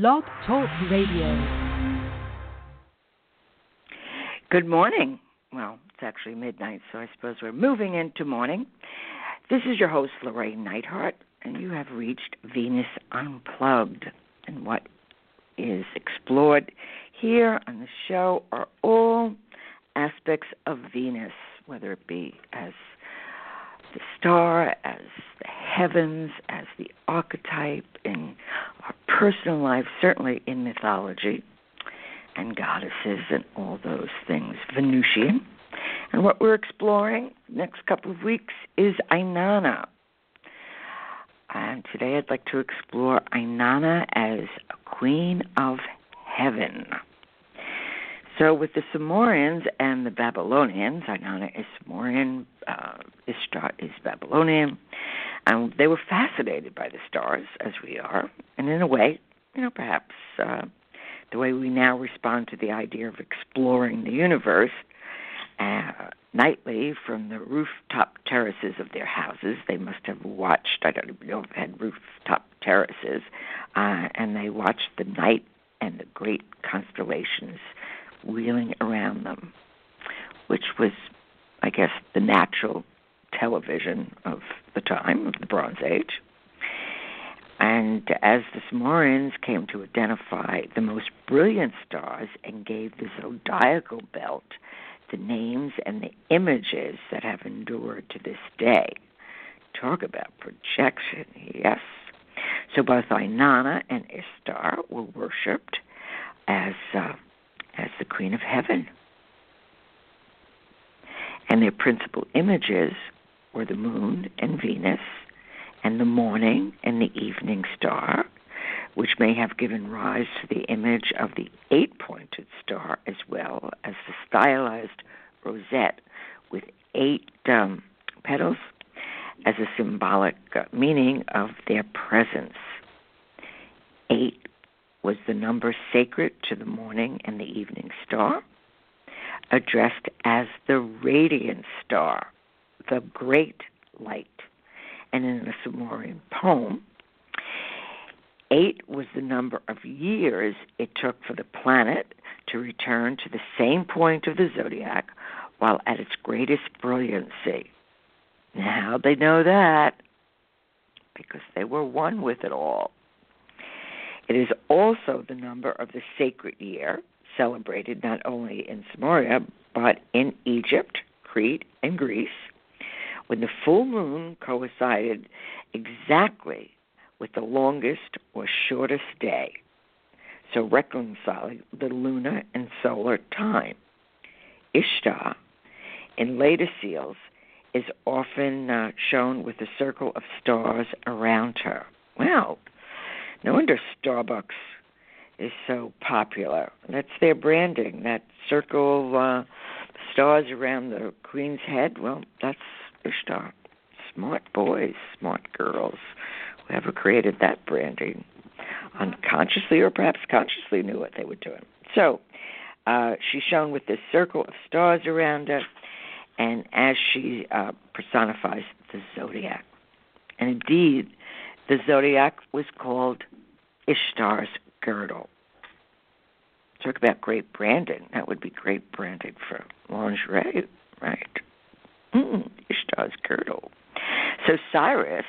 Blog Talk Radio. Good morning. Well, it's actually midnight, so I suppose we're moving into morning. This is your host, Llorraine Neithardt, and you have reached Venus Unplugged. And what is explored here on the show are all aspects of Venus, whether it be as the star, as the heavens, as the archetype in our personal life, certainly in mythology, and goddesses and all those things, Venusian. And what we're exploring next couple of weeks is Inanna. And today I'd like to explore Inanna as a queen of heaven. So, with the Sumerians and the Babylonians, Inanna is Sumerian, uh, Ishtar is Babylonian, and they were fascinated by the stars, as we are, and in a way, you know, perhaps uh, the way we now respond to the idea of exploring the universe uh, nightly from the rooftop terraces of their houses. They must have watched, I don't even know if they had rooftop terraces, uh, and they watched the night and the great constellations wheeling around them, which was, I guess, the natural television of the time, of the Bronze Age. And as the Sumerians came to identify the most brilliant stars and gave the zodiacal belt the names and the images that have endured to this day. Talk about projection, yes. So both Inanna and Ishtar were worshipped as uh, as the Queen of Heaven. And their principal images were the moon and Venus, and the morning and the evening star, which may have given rise to the image of the eight pointed star as well as the stylized rosette with eight um, petals as a symbolic uh, meaning of their presence. Eight was the number sacred to the morning and the evening star, addressed as the radiant star, the great light. And in the Sumerian poem, eight was the number of years it took for the planet to return to the same point of the zodiac while at its greatest brilliancy. Now they know that because they were one with it all. It is also the number of the sacred year, celebrated not only in Samaria, but in Egypt, Crete, and Greece, when the full moon coincided exactly with the longest or shortest day, so reconciling the lunar and solar time. Ishtar, in later seals, is often uh, shown with a circle of stars around her. Well, no wonder Starbucks is so popular. That's their branding. That circle of uh, stars around the queen's head. Well, that's Ishtar. Smart boys, smart girls. Whoever created that branding, unconsciously or perhaps consciously, knew what they were doing. So, uh, she's shown with this circle of stars around her, and as she uh, personifies the zodiac. And indeed, the zodiac was called Ishtar's girdle. Talk about great branding. That would be great branding for lingerie, right? Mm, Ishtar's girdle. So Sirius,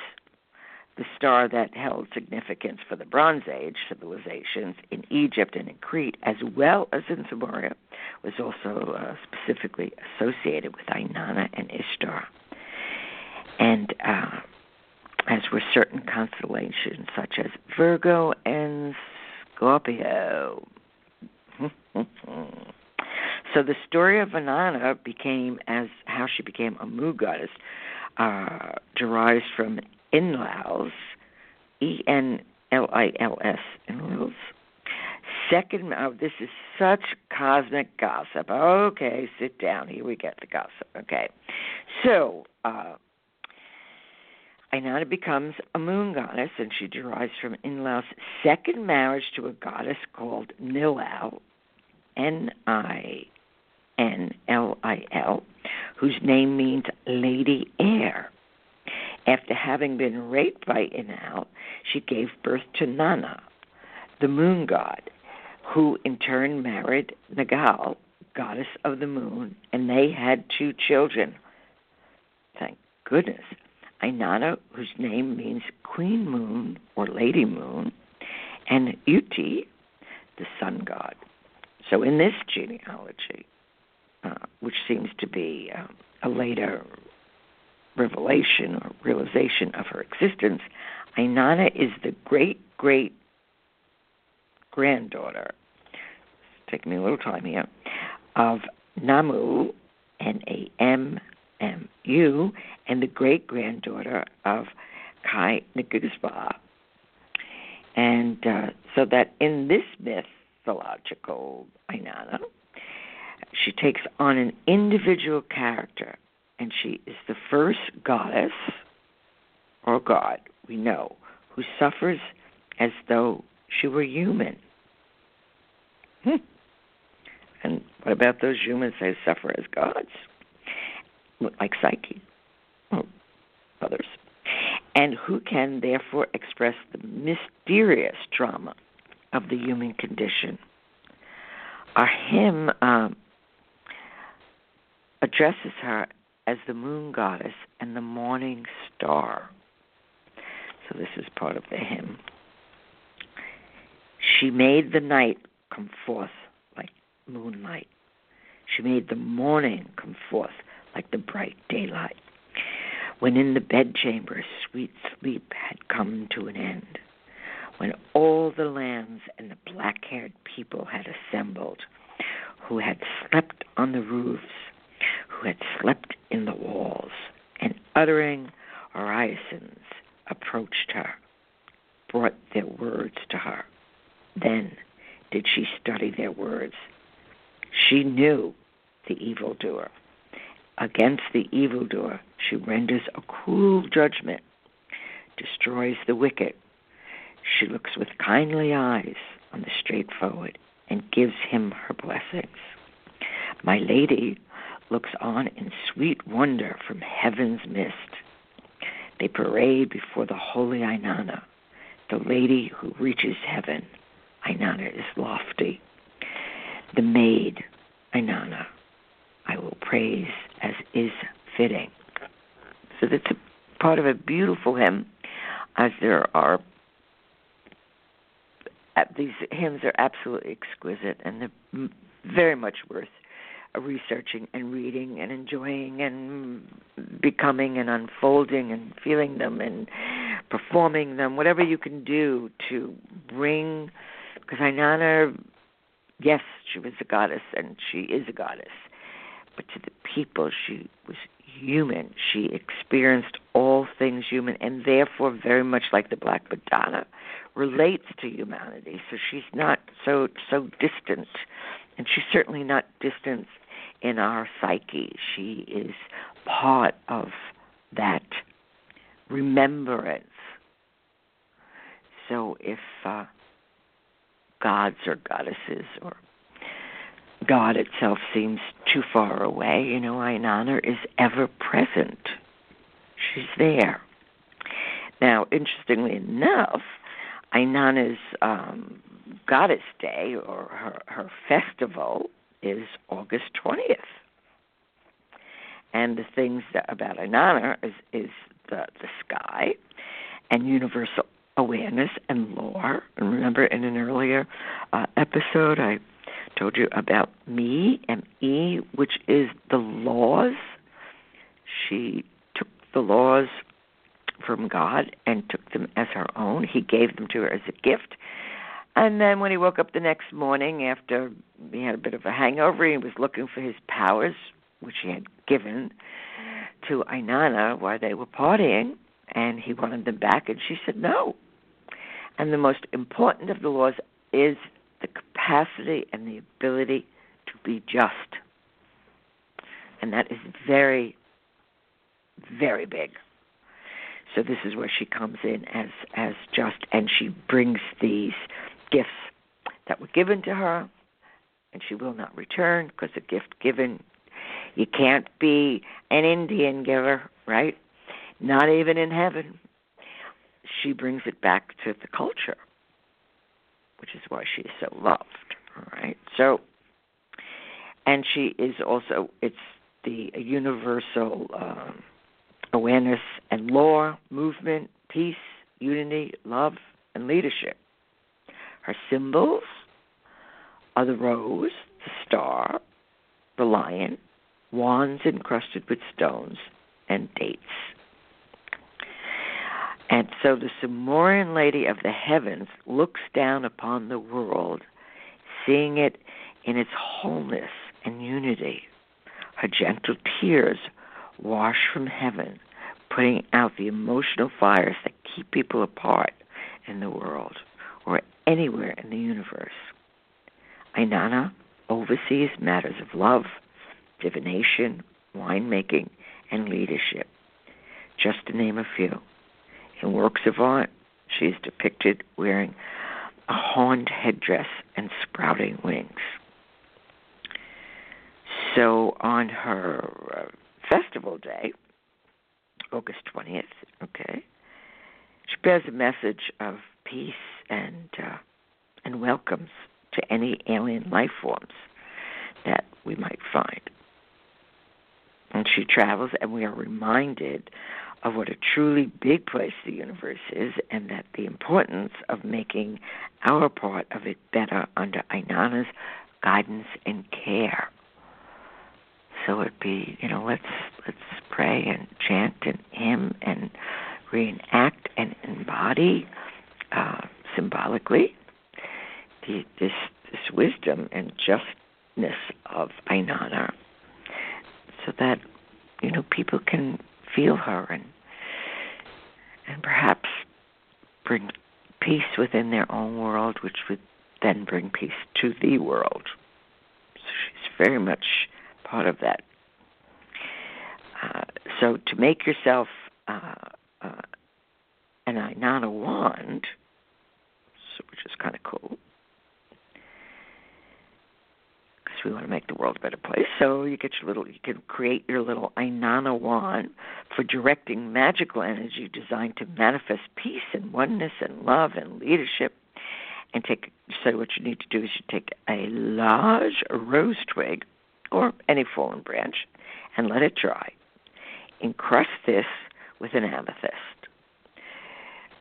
the star that held significance for the Bronze Age civilizations in Egypt and in Crete, as well as in Sumeria, was also uh, specifically associated with Inanna and Ishtar. And uh, as were certain constellations such as Virgo and Scorpio. so the story of Inanna became as how she became a moon goddess uh, derives from Enlil's, E N L I L S, Enlil's. Second, oh, this is such cosmic gossip. Okay, sit down. Here we get the gossip. Okay, so uh, Inanna becomes a moon goddess, and she derives from Enlil's second marriage to a goddess called Ninlil, N I N L I L, whose name means Lady Air. After having been raped by Enlil, she gave birth to Nanna, the moon god, who in turn married Ningal, goddess of the moon, and they had two children. Thank goodness. Inanna, whose name means Queen Moon or Lady Moon, and Utu, the sun god. So in this genealogy, uh, which seems to be uh, a later revelation or realization of her existence, Inanna is the great great granddaughter. Taking me a little time here of Nammu, N A M M U, and the great granddaughter of Kai Nagusba. And uh, so that in this mythological Inanna, she takes on an individual character, and she is the first goddess or god we know who suffers as though she were human. Hmm. And what about those humans who suffer as gods? Like Psyche or others. And who can therefore express the mysterious drama of the human condition. Our hymn um, addresses her as the moon goddess and the morning star. So this is part of the hymn. She made the night come forth like moonlight. She made the morning come forth like the bright daylight. When in the bedchamber sweet sleep had come to an end, when all the lands and the black haired people had assembled, who had slept on the roofs, who had slept in the walls, and uttering orisons approached her, brought their words to her. Then did she study their words. She knew the evildoer. Against the evildoer, she renders a cruel judgment, destroys the wicked. She looks with kindly eyes on the straightforward and gives him her blessings. My lady looks on in sweet wonder from heaven's mist. They parade before the holy Inanna, the lady who reaches heaven. Inanna is lofty. The maid, Inanna, I will praise as is fitting. So that's a part of a beautiful hymn, as there are. Uh, these hymns are absolutely exquisite, and they're very much worth researching and reading and enjoying and becoming and unfolding and feeling them and performing them, whatever you can do to bring. Because Inanna, yes, she was a goddess and she is a goddess, but to the people, she was human. She experienced all things human and therefore, very much like the Black Madonna, relates to humanity. So she's not so so distant and she's certainly not distant in our psyche. She is part of that remembrance. So if uh, gods or goddesses or God itself seems too far away, you know, Inanna is ever present. She's there. Now, interestingly enough, Inanna's um, Goddess Day or her, her festival is August 20th. And the things that, about Inanna is, is the, the sky and universal awareness and lore. And remember, in an earlier uh, episode, I told you about me, M E, which is the laws. She took the laws from God and took them as her own. He gave them to her as a gift. And then when he woke up the next morning after he had a bit of a hangover, he was looking for his powers, which he had given to Inanna while they were partying, and he wanted them back, and she said no. And the most important of the laws is capacity and the ability to be just. And that is very, very big. So this is where she comes in as as just, and she brings these gifts that were given to her, and she will not return because a gift given, you can't be an Indian giver, right? Not even in heaven. She brings it back to the culture, which is why she is so loved. All right. So, and she is also it's the universal um, awareness and law movement, peace, unity, love, and leadership. Her symbols are the rose, the star, the lion, wands encrusted with stones, and dates. And so the Sumerian Lady of the Heavens looks down upon the world, seeing it in its wholeness and unity. Her gentle tears wash from heaven, putting out the emotional fires that keep people apart in the world or anywhere in the universe. Inanna oversees matters of love, divination, winemaking, and leadership, just to name a few. In works of art, she is depicted wearing a horned headdress and sprouting wings. So on her uh, festival day, August 20th, okay, she bears a message of peace and uh, and welcomes to any alien life forms that we might find. And she travels, and we are reminded of what a truly big place the universe is, and that the importance of making our part of it better under Inanna's guidance and care. So it'd be, you know, let's let's pray and chant and hymn and reenact and embody uh, symbolically the, this this wisdom and justness of Inanna, so that you know people can feel her and and perhaps bring peace within their own world, which would then bring peace to the world. So she's very much part of that. Uh, so to make yourself uh, uh, an Inanna wand, so, which is kind of cool, because we want to make the world a better place. So you get your little, you can create your little Inanna wand for directing magical energy designed to manifest peace and oneness and love and leadership. And take so what you need to do is you take a large rose twig or any fallen branch and let it dry. Encrust this with an amethyst.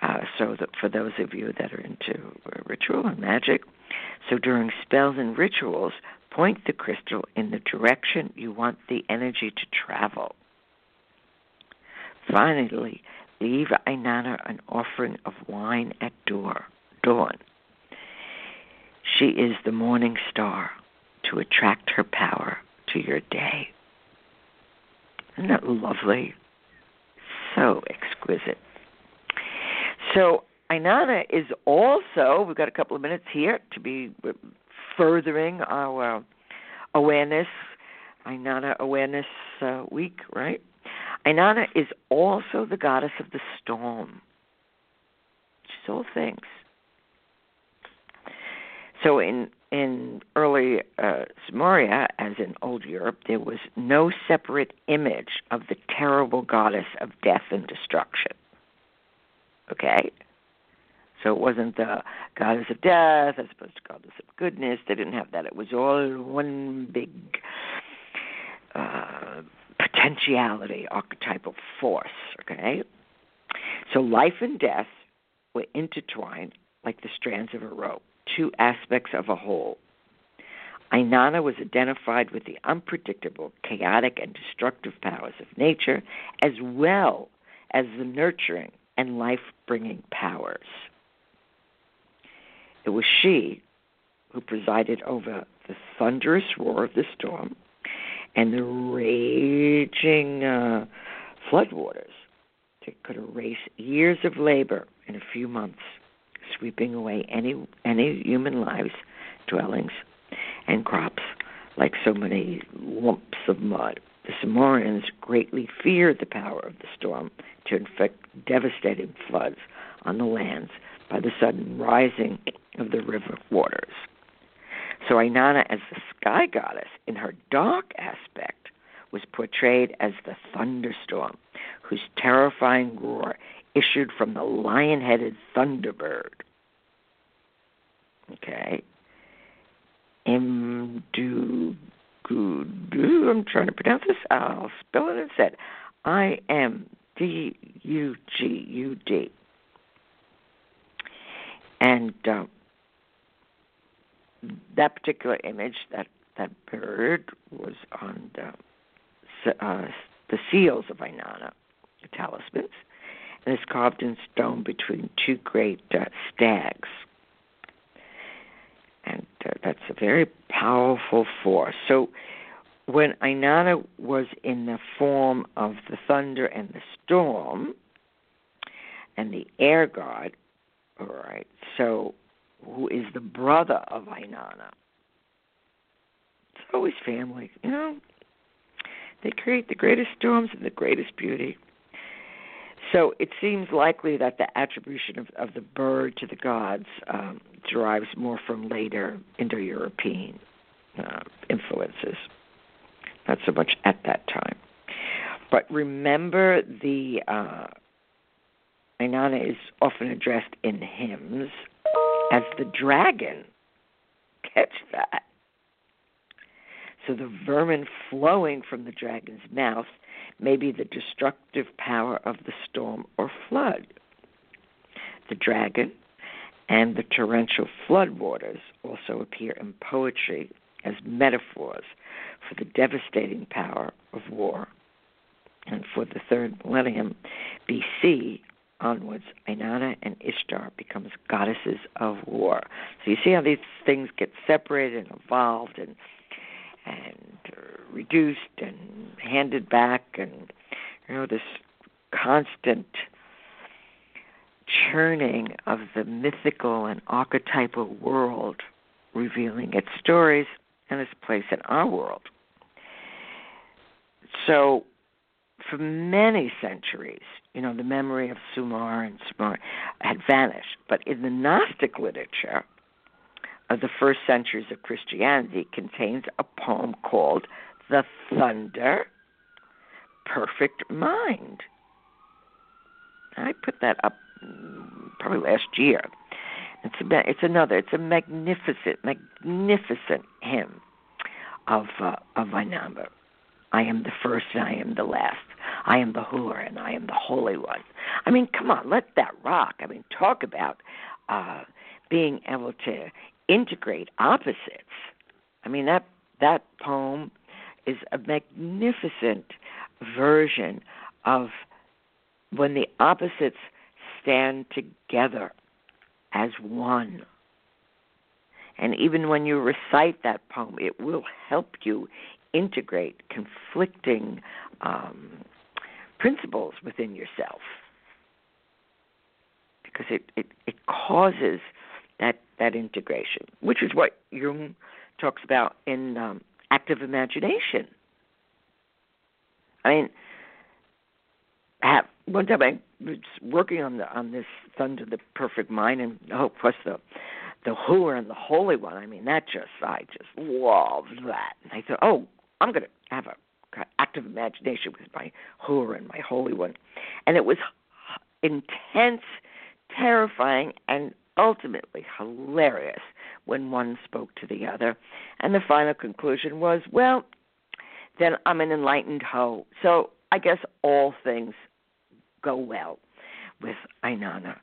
Uh, so that for those of you that are into ritual and magic, so during spells and rituals, Point the crystal in the direction you want the energy to travel. Finally, leave Inanna an offering of wine at dawn. She is the morning star to attract her power to your day. Isn't that lovely? So exquisite. So, Inanna is also, we've got a couple of minutes here to be furthering our awareness, Inanna Awareness uh, Week, right? Inanna is also the goddess of the storm. She's all things. So in in early uh, Sumeria, as in Old Europe, there was no separate image of the terrible goddess of death and destruction. Okay, so it wasn't the goddess of death as opposed to goddess of goodness. They didn't have that. It was all one big uh, potentiality, archetypal force. Okay. So life and death were intertwined like the strands of a rope, two aspects of a whole. Inanna was identified with the unpredictable, chaotic, and destructive powers of nature, as well as the nurturing and life bringing powers. It was she who presided over the thunderous roar of the storm and the raging uh, floodwaters that could erase years of labor in a few months, sweeping away any any human lives, dwellings, and crops like so many lumps of mud. The Sumerians greatly feared the power of the storm to inflict devastating floods on the lands by the sudden rising of the river waters. So Inanna, as the sky goddess, in her dark aspect, was portrayed as the thunderstorm, whose terrifying roar issued from the lion headed thunderbird. Okay. Imdu I'm trying to pronounce this. I'll spell it instead. I M D U G U D. And uh, that particular image, that that bird, was on the, uh, the seals of Inanna, the talismans, and is carved in stone between two great uh, stags. And uh, that's a very powerful force. So when Inanna was in the form of the thunder and the storm and the air god, all right, so who is the brother of Inanna? It's always family, you know. They create the greatest storms and the greatest beauty. So it seems likely that the attribution of, of the bird to the gods um, derives more from later Indo European uh, influences, not so much at that time. But remember, the uh, Inanna is often addressed in hymns as the dragon. Catch that. So the vermin flowing from the dragon's mouth may be the destructive power of the storm or flood. The dragon and the torrential floodwaters also appear in poetry as metaphors for the devastating power of war. And for the third millennium BC onwards, Inanna and Ishtar becomes goddesses of war. So you see how these things get separated and evolved and and reduced and handed back, and you know this constant churning of the mythical and archetypal world, revealing its stories and its place in our world. So, for many centuries, you know, the memory of Sumar and Sumer had vanished. But in the Gnostic literature, of the first centuries of Christianity contains a poem called The Thunder Perfect Mind. I put that up mm, probably last year. It's a, it's another. It's a magnificent, magnificent hymn of uh, of Inanna. I am the first and I am the last. I am the Hur and I am the Holy One. I mean, come on, let that rock. I mean, talk about uh, being able to integrate opposites. I mean that that poem is a magnificent version of when the opposites stand together as one. And even when you recite that poem, it will help you integrate conflicting um, principles within yourself because it, it, it causes that that integration, which is what Jung talks about in um, active imagination. I mean, have, one time I was working on the on this Thunder, the Perfect Mind, and oh, plus the the Hur and the Holy One. I mean, that just I just loved that. And I thought, oh, I'm to have a active imagination with my Hur and my Holy One, and it was intense, terrifying, and ultimately hilarious when one spoke to the other. And the final conclusion was, well, then I'm an enlightened hoe. So I guess all things go well with Inanna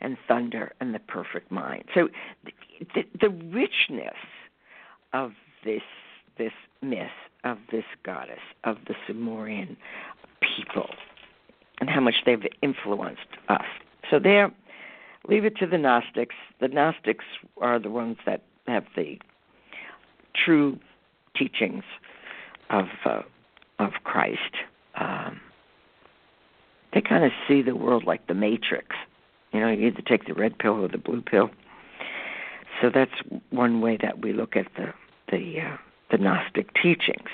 and thunder and the perfect mind. So the, the, the richness of this this myth of this goddess of the Sumerian people and how much they've influenced us. So there leave it to the Gnostics. The Gnostics are the ones that have the true teachings of uh, of Christ. Um, they kind of see the world like the Matrix. You know, you either take the red pill or the blue pill. So that's one way that we look at the the uh, the Gnostic teachings.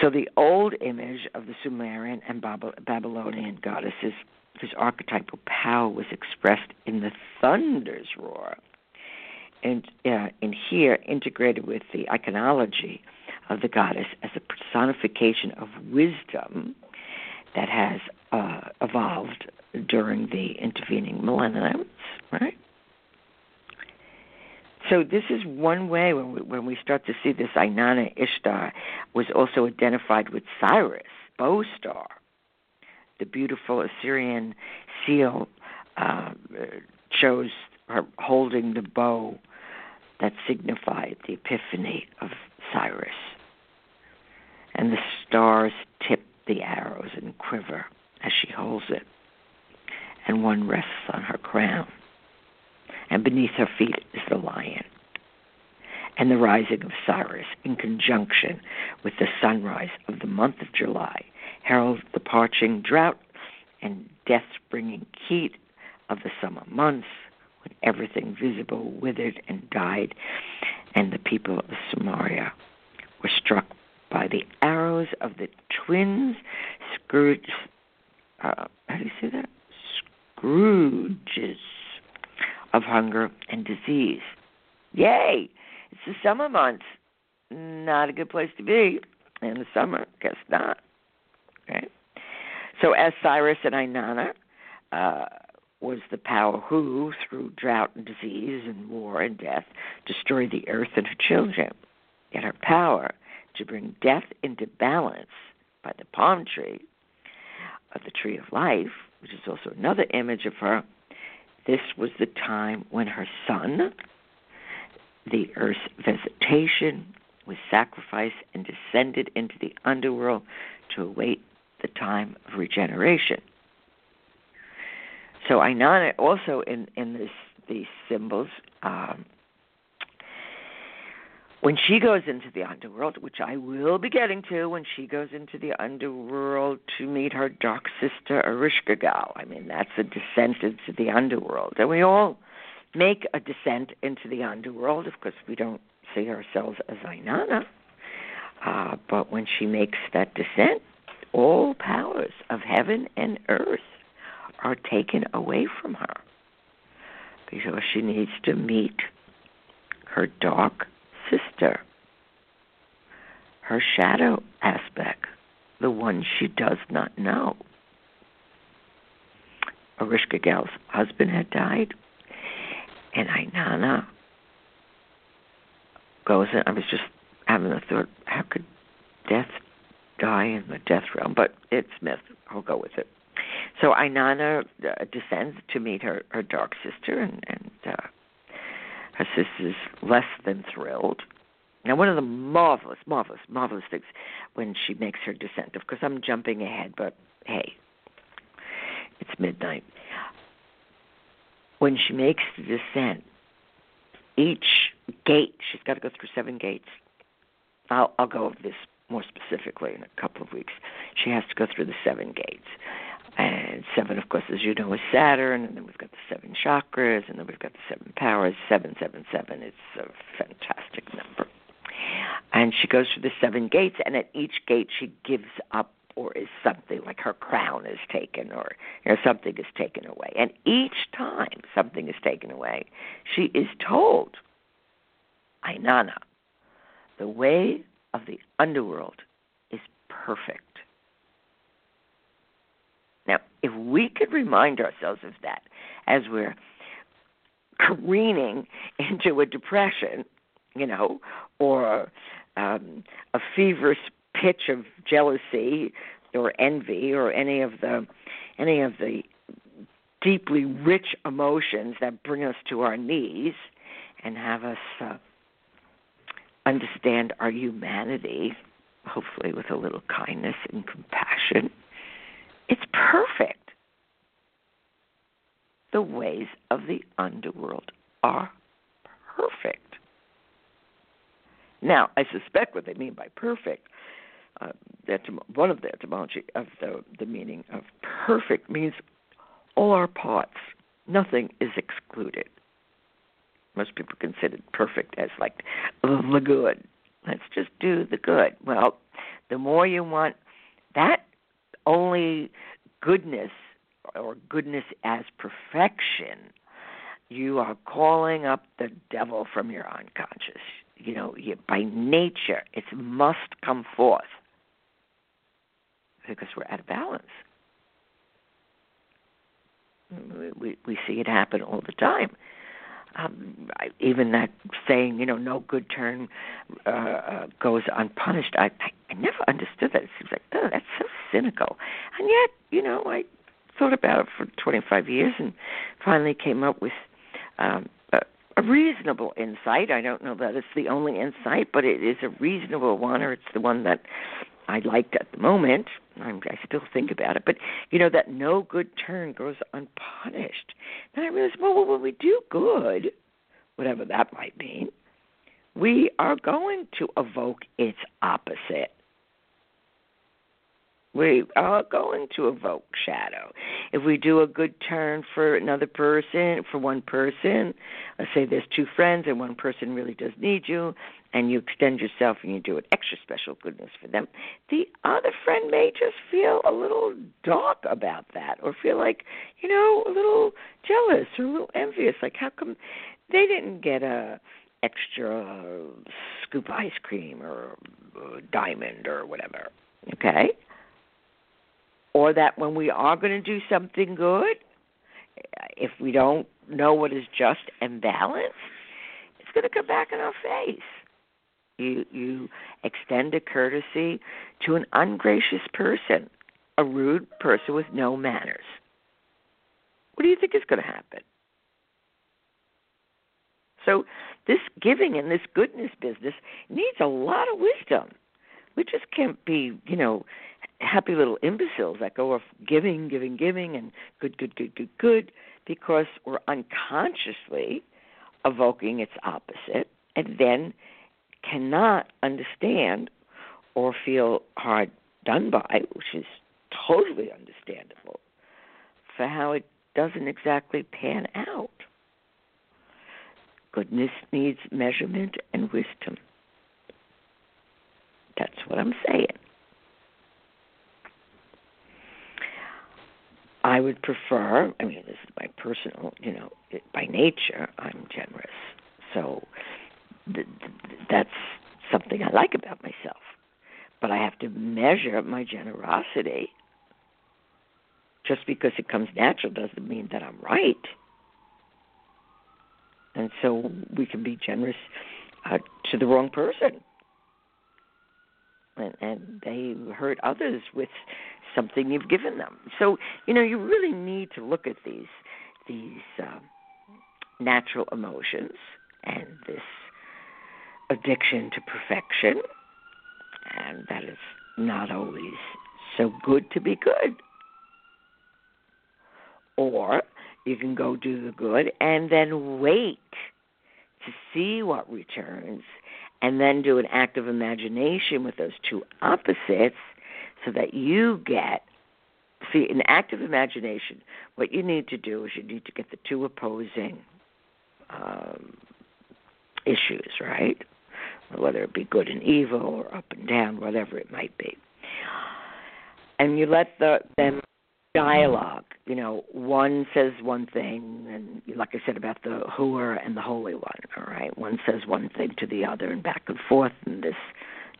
So the old image of the Sumerian and Babylonian goddesses whose archetypal power was expressed in the thunder's roar, and uh, in here integrated with the iconology of the goddess as a personification of wisdom that has uh, evolved during the intervening millenniums, right? So this is one way when we, when we start to see this Inanna Ishtar was also identified with Sirius, bow star, the beautiful Assyrian seal uh, shows her holding the bow that signified the epiphany of Sirius. And the stars tip the arrows and quiver as she holds it, and one rests on her crown. And beneath her feet is the lion. And the rising of Sirius, in conjunction with the sunrise of the month of July, heralds the parching drought and death bringing heat of the summer months when everything visible withered and died, and the people of Samaria were struck by the arrows of the twins Scrooge. Uh, how do you say that? Scrooges of hunger and disease. Yay! It's the summer months. Not a good place to be in the summer. Guess not. Right? So, as Sirius and Inanna uh, was the power who, through drought and disease and war and death, destroyed the earth and her children. Yet her power to bring death into balance by the palm tree of the tree of life, which is also another image of her, this was the time when her son, the earth's vegetation, was sacrificed and descended into the underworld to await the time of regeneration. So Inanna also in in this these symbols. Um, when she goes into the underworld, which I will be getting to, when she goes into the underworld to meet her dark sister Ereshkigal, I mean that's a descent into the underworld, and we all make a descent into the underworld. Of course, we don't see ourselves as Inanna, uh, but when she makes that descent, all powers of heaven and earth are taken away from her because she needs to meet her dark sister, her shadow aspect, the one she does not know. Ereshkigal's husband had died, and Inanna goes in. I was just having a thought, how could death die in the death realm? But it's myth. I'll go with it. So Inanna uh, descends to meet her, her dark sister, and, and uh, her sister's less than thrilled. Now, one of the marvelous, marvelous, marvelous things when she makes her descent, of course, I'm jumping ahead, but hey, it's midnight. When she makes the descent, each gate, she's got to go through seven gates. I'll, I'll go over this more specifically in a couple of weeks. She has to go through the seven gates. And seven, of course, as you know, is Saturn, and then we've got the seven chakras, and then we've got the seven powers. Seven, seven, seven. It's a fantastic number. And she goes through the seven gates, and at each gate she gives up or is something like her crown is taken or you know something is taken away. And each time something is taken away, she is told, Inanna, the way of the underworld is perfect. Now, if we could remind ourselves of that as we're careening into a depression, you know, or um, a feverish pitch of jealousy or envy or any of the any of the deeply rich emotions that bring us to our knees and have us uh, understand our humanity, hopefully with a little kindness and compassion it's perfect. The ways of the underworld are perfect. Now, I suspect what they mean by perfect, uh, one of the etymology of the, the meaning of perfect means all our parts. Nothing is excluded. Most people consider perfect as like the good. Let's just do the good. Well, the more you want that only goodness or goodness as perfection, you are calling up the devil from your unconscious. You know, you, by nature, it must come forth because we're out of balance. We, we see it happen all the time. Um, even that saying, you know, no good turn uh, uh, goes unpunished. I, I I never understood that. It seems like, oh, that's so cynical. And yet, you know, I thought about it for 25 years and finally came up with um, a, a reasonable insight. I don't know that it's the only insight, but it is a reasonable one, or it's the one that I liked at the moment. I'm, I still think mm-hmm. about it, but you know that no good turn goes unpunished. Then I realized, well, when we do good, whatever that might mean, we are going to evoke its opposite we are going to evoke shadow. If we do a good turn for another person, for one person, let's say there's two friends and one person really does need you, and you extend yourself and you do an extra special goodness for them, the other friend may just feel a little dark about that or feel like, you know, a little jealous or a little envious. Like, how come they didn't get a extra scoop of ice cream or a diamond or whatever? Okay? Or that when we are going to do something good, if we don't know what is just and balanced, it's going to come back in our face. You you extend a courtesy to an ungracious person, a rude person with no manners. What do you think is going to happen? So this giving and this goodness business needs a lot of wisdom. We just can't be, you know, happy little imbeciles that go off giving, giving, giving, and good, good, good, good, good, because we're unconsciously evoking its opposite and then cannot understand or feel hard done by, which is totally understandable, for how it doesn't exactly pan out. Goodness needs measurement and wisdom. That's what I'm saying. I would prefer, I mean, this is my personal, you know, by nature, I'm generous. So th- th- that's something I like about myself. But I have to measure my generosity. Just because it comes natural doesn't mean that I'm right. And so we can be generous uh, to the wrong person. And, and they hurt others with something you've given them. So you know you really need to look at these these uh, natural emotions and this addiction to perfection, and that is not always so good to be good. Or you can go do the good and then wait to see what returns and then do an act of imagination with those two opposites so that you get see in active imagination what you need to do is you need to get the two opposing um, issues right? Whether it be good and evil or up and down whatever it might be. And you let the them dialogue you know one says one thing and like i said about the whoer and the holy one all right? One says one thing to the other and back and forth and this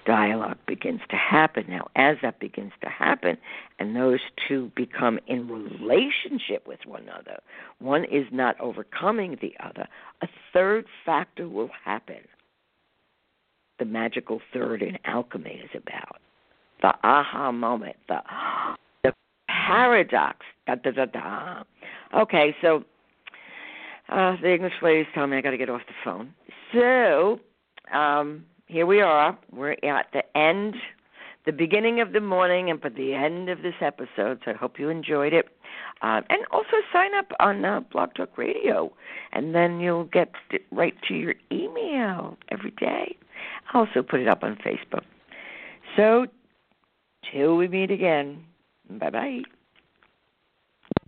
dialogue begins to happen. Now, as that begins to happen, and those two become in relationship with one another, one is not overcoming the other, a third factor will happen. The magical third in alchemy is about the aha moment, the the paradox. Da da da da. Okay, so uh, the English ladies tell me I got to get off the phone. So, um, here we are. We're at the end, the beginning of the morning, and for the end of this episode. So I hope you enjoyed it. Uh, and also sign up on uh, Blog Talk Radio, and then you'll get it right to your email every day. I also put it up on Facebook. So, till we meet again, bye bye.